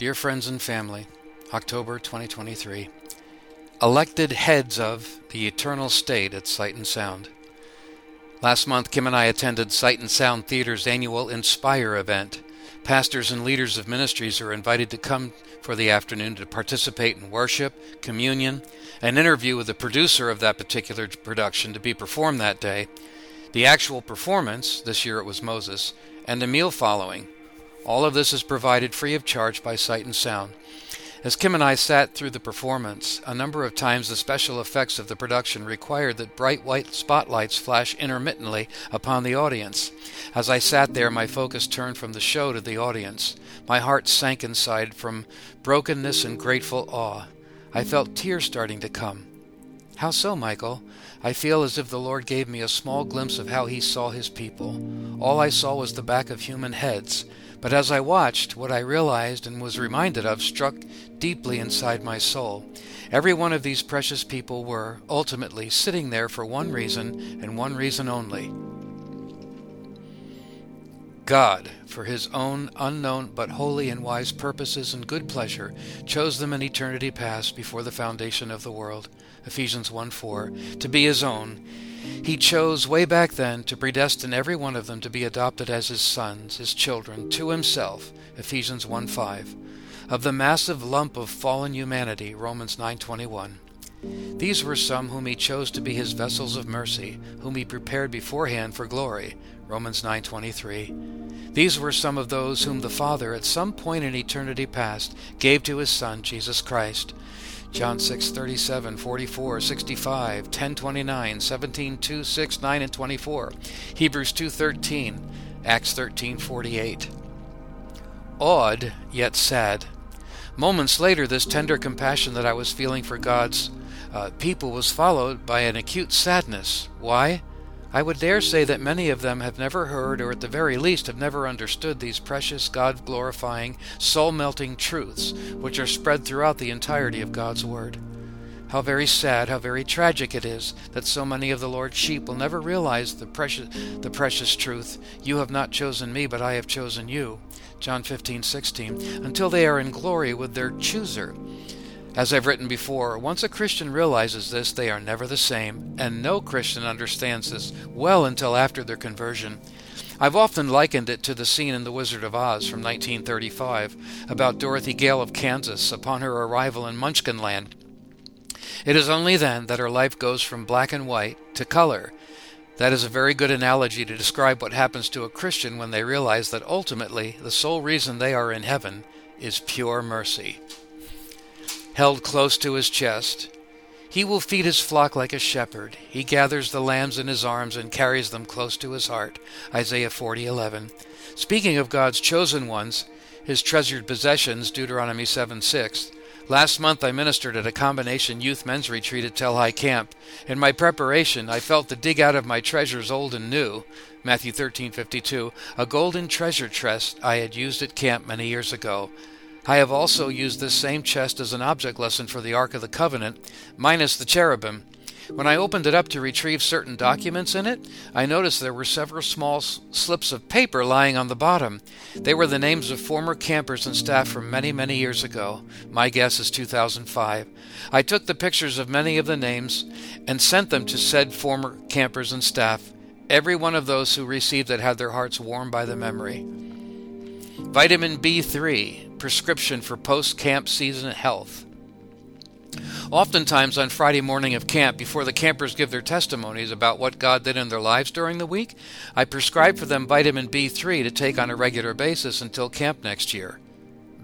Dear friends and family, October 2023. Elected heads of the eternal state at Sight and Sound. Last month, Kim and I attended Sight and Sound Theater's annual Inspire event. Pastors and leaders of ministries are invited to come for the afternoon to participate in worship, communion, an interview with the producer of that particular production to be performed that day, the actual performance, this year it was Moses, and a meal following. All of this is provided free of charge by Sight and Sound. As Kim and I sat through the performance, a number of times the special effects of the production required that bright white spotlights flash intermittently upon the audience. As I sat there, my focus turned from the show to the audience. My heart sank inside from brokenness and grateful awe. I felt tears starting to come. How so, Michael? I feel as if the Lord gave me a small glimpse of how He saw His people. All I saw was the back of human heads. But as I watched, what I realized and was reminded of struck deeply inside my soul. Every one of these precious people were, ultimately, sitting there for one reason and one reason only. God, for his own unknown but holy and wise purposes and good pleasure, chose them in eternity past before the foundation of the world. Ephesians 1 4, to be his own he chose way back then to predestine every one of them to be adopted as his sons, his children, to himself. Ephesians 1 5. Of the massive lump of fallen humanity, Romans 9:21. These were some whom he chose to be his vessels of mercy, whom he prepared beforehand for glory, Romans 9:23. These were some of those whom the Father at some point in eternity past gave to his son Jesus Christ, John 6, 37, 44, 65, 10, 29, 17, 2, 6, 9, and 24. Hebrews 2, 13, Acts 13, 48. Awed, yet sad. Moments later, this tender compassion that I was feeling for God's uh, people was followed by an acute sadness. Why? I would dare say that many of them have never heard, or at the very least have never understood, these precious, God glorifying, soul melting truths which are spread throughout the entirety of God's Word. How very sad, how very tragic it is that so many of the Lord's sheep will never realize the precious, the precious truth, You have not chosen me, but I have chosen you. John 15, 16, until they are in glory with their chooser. As I've written before, once a Christian realizes this, they are never the same, and no Christian understands this well until after their conversion. I've often likened it to the scene in The Wizard of Oz from 1935 about Dorothy Gale of Kansas upon her arrival in Munchkinland. It is only then that her life goes from black and white to color. That is a very good analogy to describe what happens to a Christian when they realize that ultimately the sole reason they are in heaven is pure mercy held close to his chest. He will feed his flock like a shepherd. He gathers the lambs in his arms and carries them close to his heart. Isaiah 40:11. Speaking of God's chosen ones, his treasured possessions, Deuteronomy 7:6. Last month I ministered at a combination youth men's retreat at Telhai Camp. In my preparation, I felt to dig out of my treasures old and new, Matthew 13:52, a golden treasure chest I had used at camp many years ago. I have also used this same chest as an object lesson for the Ark of the Covenant, minus the cherubim. When I opened it up to retrieve certain documents in it, I noticed there were several small slips of paper lying on the bottom. They were the names of former campers and staff from many, many years ago. My guess is 2005. I took the pictures of many of the names and sent them to said former campers and staff. Every one of those who received it had their hearts warmed by the memory. Vitamin B3, prescription for post camp season health. Oftentimes on Friday morning of camp, before the campers give their testimonies about what God did in their lives during the week, I prescribe for them vitamin B3 to take on a regular basis until camp next year.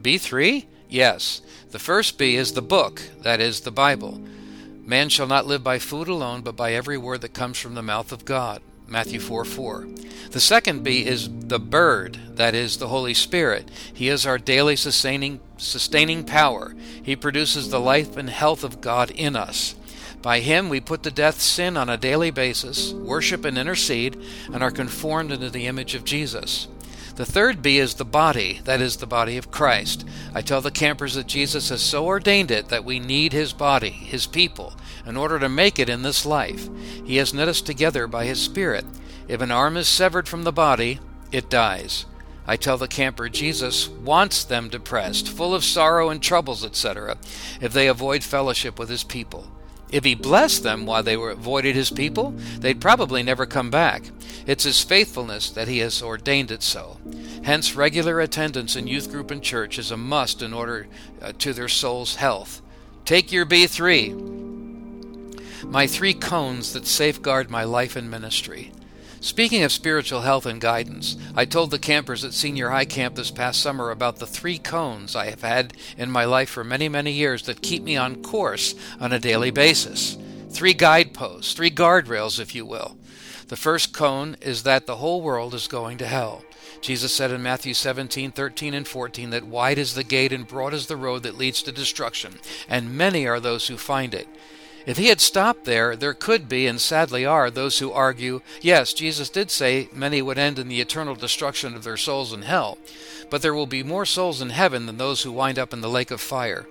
B3? Yes. The first B is the book, that is, the Bible. Man shall not live by food alone, but by every word that comes from the mouth of God. Matthew 4 4. The second B is the bird, that is, the Holy Spirit. He is our daily sustaining, sustaining power. He produces the life and health of God in us. By him we put to death sin on a daily basis, worship and intercede, and are conformed into the image of Jesus. The third B is the body, that is, the body of Christ. I tell the campers that Jesus has so ordained it that we need his body, his people, in order to make it in this life. He has knit us together by His Spirit. If an arm is severed from the body, it dies. I tell the camper Jesus wants them depressed, full of sorrow and troubles, etc., if they avoid fellowship with his people. If he blessed them while they were avoided his people, they'd probably never come back. It's his faithfulness that he has ordained it so. Hence, regular attendance in youth group and church is a must in order uh, to their soul's health. Take your B3. My three cones that safeguard my life and ministry. Speaking of spiritual health and guidance, I told the campers at Senior High Camp this past summer about the three cones I have had in my life for many, many years that keep me on course on a daily basis. Three guideposts, three guardrails, if you will. The first cone is that the whole world is going to hell. Jesus said in Matthew 17, 13, and 14 that wide is the gate and broad is the road that leads to destruction, and many are those who find it. If he had stopped there, there could be, and sadly are, those who argue, yes, Jesus did say many would end in the eternal destruction of their souls in hell, but there will be more souls in heaven than those who wind up in the lake of fire.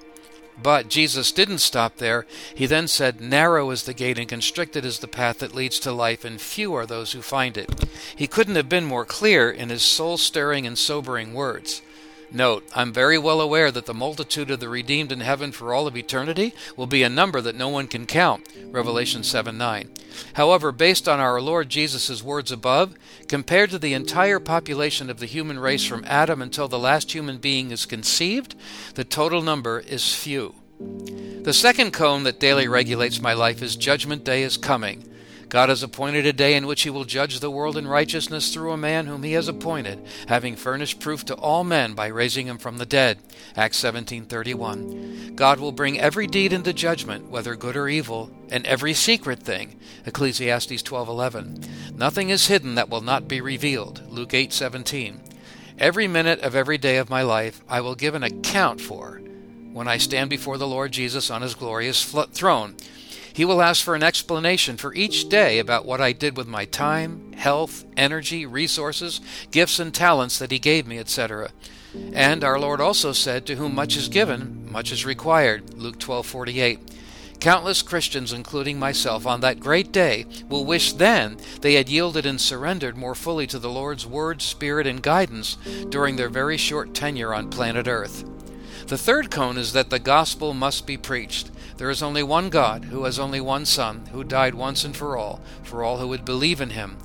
But Jesus didn't stop there. He then said, Narrow is the gate and constricted is the path that leads to life, and few are those who find it. He couldn't have been more clear in his soul stirring and sobering words. Note, I'm very well aware that the multitude of the redeemed in heaven for all of eternity will be a number that no one can count. Revelation 7 9. However, based on our Lord Jesus' words above, compared to the entire population of the human race from Adam until the last human being is conceived, the total number is few. The second cone that daily regulates my life is Judgment Day is coming. God has appointed a day in which he will judge the world in righteousness through a man whom he has appointed, having furnished proof to all men by raising him from the dead. Acts 17:31. God will bring every deed into judgment, whether good or evil, and every secret thing. Ecclesiastes 12:11. Nothing is hidden that will not be revealed. Luke 8:17. Every minute of every day of my life I will give an account for when I stand before the Lord Jesus on his glorious throne. He will ask for an explanation for each day about what I did with my time, health, energy, resources, gifts, and talents that He gave me, etc. And our Lord also said, To whom much is given, much is required. Luke 12:48. Countless Christians, including myself, on that great day will wish then they had yielded and surrendered more fully to the Lord's Word, Spirit, and guidance during their very short tenure on planet Earth. The third cone is that the gospel must be preached. There is only one God, who has only one Son, who died once and for all, for all who would believe in him.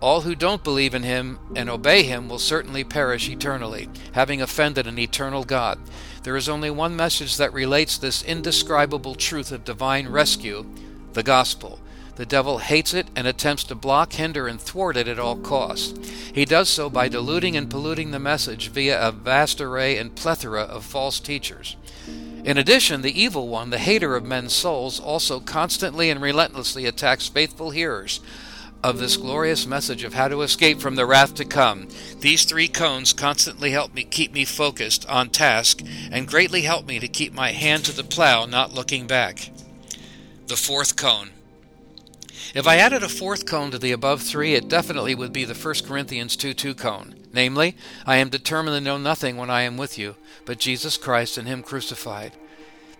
All who don't believe in him and obey him will certainly perish eternally, having offended an eternal God. There is only one message that relates this indescribable truth of divine rescue the gospel. The devil hates it and attempts to block, hinder, and thwart it at all costs. He does so by diluting and polluting the message via a vast array and plethora of false teachers. In addition, the evil one, the hater of men's souls, also constantly and relentlessly attacks faithful hearers of this glorious message of how to escape from the wrath to come. These three cones constantly help me keep me focused on task and greatly help me to keep my hand to the plow, not looking back. The fourth cone. If I added a fourth cone to the above three, it definitely would be the 1 Corinthians 2 2 cone. Namely, I am determined to know nothing when I am with you, but Jesus Christ and Him crucified.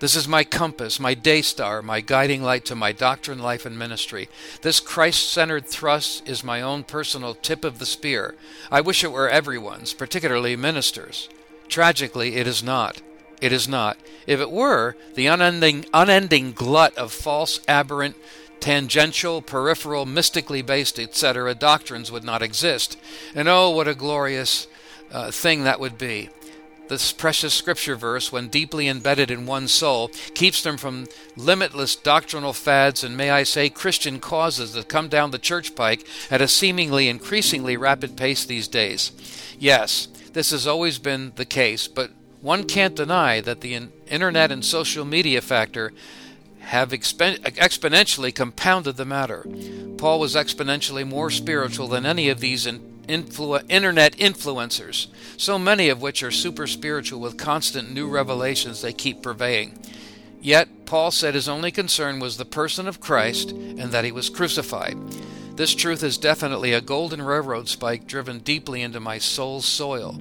This is my compass, my day star, my guiding light to my doctrine, life, and ministry. This Christ centered thrust is my own personal tip of the spear. I wish it were everyone's, particularly ministers. Tragically, it is not. It is not. If it were, the unending, unending glut of false, aberrant, tangential, peripheral, mystically based, etc., doctrines would not exist. And oh, what a glorious uh, thing that would be. This precious scripture verse, when deeply embedded in one's soul, keeps them from limitless doctrinal fads and, may I say, Christian causes that come down the church pike at a seemingly increasingly rapid pace these days. Yes, this has always been the case, but one can't deny that the internet and social media factor have exponentially compounded the matter. Paul was exponentially more spiritual than any of these in- influ- internet influencers, so many of which are super spiritual with constant new revelations they keep purveying. Yet, Paul said his only concern was the person of Christ and that he was crucified. This truth is definitely a golden railroad spike driven deeply into my soul's soil.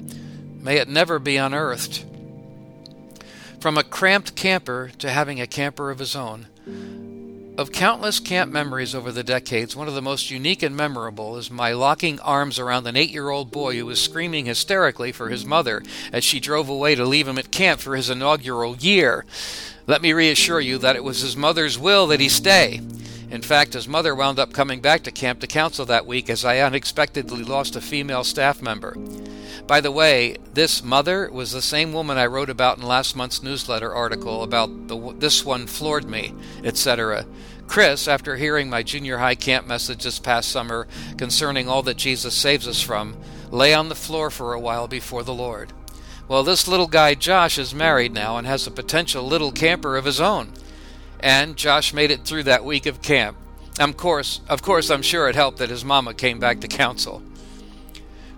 May it never be unearthed. From a cramped camper to having a camper of his own. Of countless camp memories over the decades, one of the most unique and memorable is my locking arms around an eight year old boy who was screaming hysterically for his mother as she drove away to leave him at camp for his inaugural year. Let me reassure you that it was his mother's will that he stay. In fact, his mother wound up coming back to camp to counsel that week as I unexpectedly lost a female staff member. By the way, this mother was the same woman I wrote about in last month's newsletter article about the, this one floored me, etc. Chris, after hearing my junior high camp message this past summer concerning all that Jesus saves us from, lay on the floor for a while before the Lord. Well, this little guy Josh is married now and has a potential little camper of his own. And Josh made it through that week of camp. Of course, of course, I'm sure it helped that his mama came back to counsel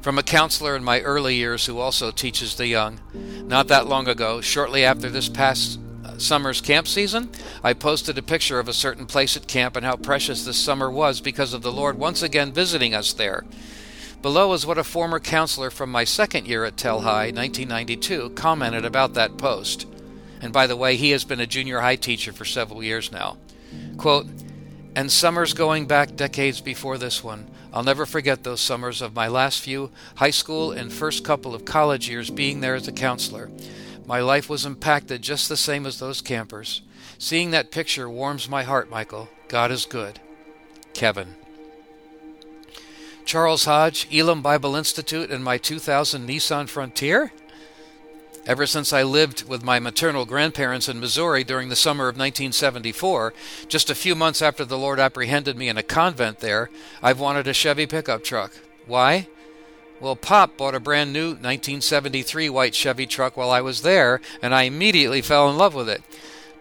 from a counselor in my early years who also teaches the young. Not that long ago, shortly after this past uh, summer's camp season, I posted a picture of a certain place at camp and how precious this summer was because of the Lord once again visiting us there. Below is what a former counselor from my second year at Telhai, 1992, commented about that post. And by the way, he has been a junior high teacher for several years now. Quote, and summers going back decades before this one. I'll never forget those summers of my last few high school and first couple of college years being there as a counselor. My life was impacted just the same as those campers. Seeing that picture warms my heart, Michael. God is good. Kevin. Charles Hodge, Elim Bible Institute, and my 2000 Nissan Frontier? Ever since I lived with my maternal grandparents in Missouri during the summer of 1974, just a few months after the Lord apprehended me in a convent there, I've wanted a Chevy pickup truck. Why? Well, Pop bought a brand new 1973 white Chevy truck while I was there, and I immediately fell in love with it.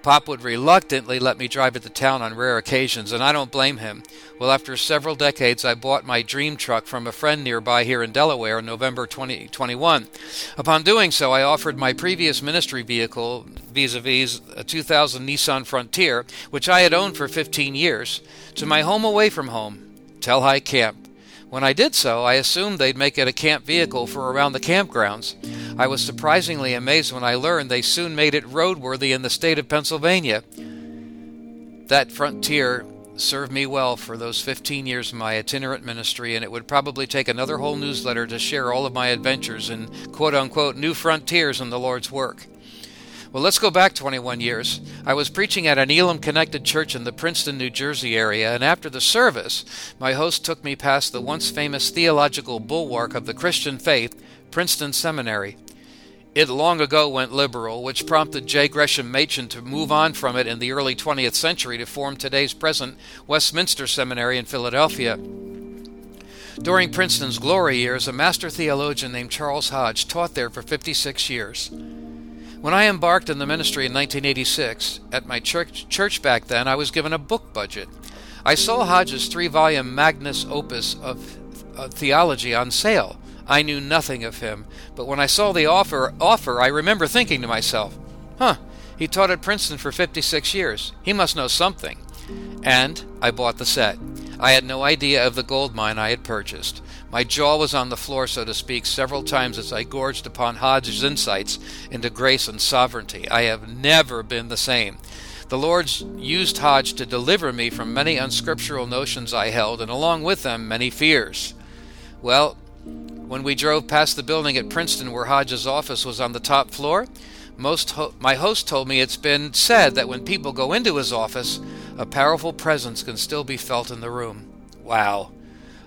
Pop would reluctantly let me drive it to town on rare occasions, and I don't blame him. Well, after several decades, I bought my dream truck from a friend nearby here in Delaware in November 2021. Upon doing so, I offered my previous ministry vehicle, vis a vis a 2000 Nissan Frontier, which I had owned for 15 years, to my home away from home, Telhai Camp. When I did so, I assumed they'd make it a camp vehicle for around the campgrounds. I was surprisingly amazed when I learned they soon made it roadworthy in the state of Pennsylvania. That frontier served me well for those 15 years of my itinerant ministry, and it would probably take another whole newsletter to share all of my adventures in quote unquote new frontiers in the Lord's work. Well, let's go back 21 years. I was preaching at an Elim connected church in the Princeton, New Jersey area, and after the service, my host took me past the once famous theological bulwark of the Christian faith, Princeton Seminary. It long ago went liberal, which prompted J. Gresham Machen to move on from it in the early 20th century to form today's present Westminster Seminary in Philadelphia. During Princeton's glory years, a master theologian named Charles Hodge taught there for 56 years. When I embarked in the ministry in 1986, at my church, church back then, I was given a book budget. I saw Hodge's three volume magnus opus of uh, theology on sale. I knew nothing of him, but when I saw the offer, offer, I remember thinking to myself, huh, he taught at Princeton for 56 years. He must know something. And I bought the set. I had no idea of the gold mine I had purchased. My jaw was on the floor, so to speak, several times as I gorged upon Hodge's insights into grace and sovereignty. I have never been the same. The Lord used Hodge to deliver me from many unscriptural notions I held, and along with them, many fears. Well, when we drove past the building at Princeton where Hodge's office was on the top floor, most ho- my host told me it's been said that when people go into his office, a powerful presence can still be felt in the room. Wow.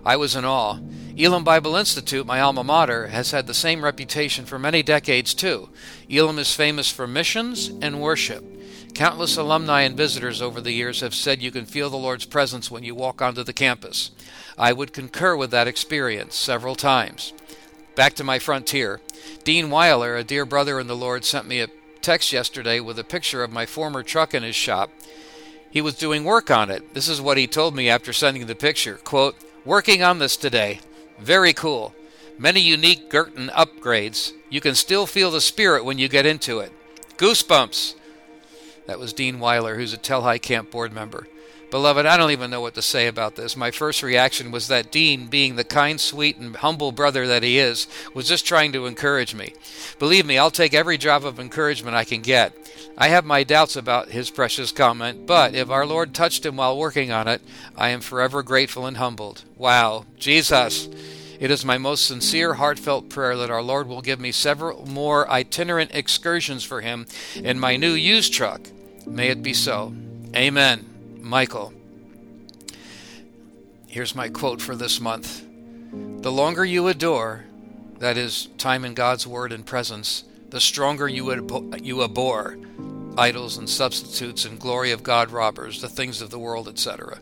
I was in awe. Elim Bible Institute, my alma mater, has had the same reputation for many decades, too. Elim is famous for missions and worship. Countless alumni and visitors over the years have said you can feel the Lord's presence when you walk onto the campus. I would concur with that experience several times. Back to my frontier. Dean Weiler, a dear brother in the Lord, sent me a text yesterday with a picture of my former truck in his shop. He was doing work on it. This is what he told me after sending the picture. Quote, Working on this today. Very cool. Many unique Girton upgrades. You can still feel the spirit when you get into it. Goosebumps. That was Dean Weiler, who's a Telhai Camp board member. Beloved, I don't even know what to say about this. My first reaction was that Dean, being the kind, sweet, and humble brother that he is, was just trying to encourage me. Believe me, I'll take every drop of encouragement I can get. I have my doubts about his precious comment, but if our Lord touched him while working on it, I am forever grateful and humbled. Wow, Jesus! It is my most sincere, heartfelt prayer that our Lord will give me several more itinerant excursions for him in my new used truck. May it be so. Amen. Michael. Here's my quote for this month The longer you adore, that is, time in God's Word and presence, the stronger you, you abhor idols and substitutes and glory of God robbers, the things of the world, etc.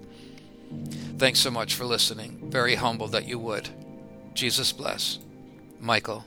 Thanks so much for listening. Very humbled that you would. Jesus bless. Michael.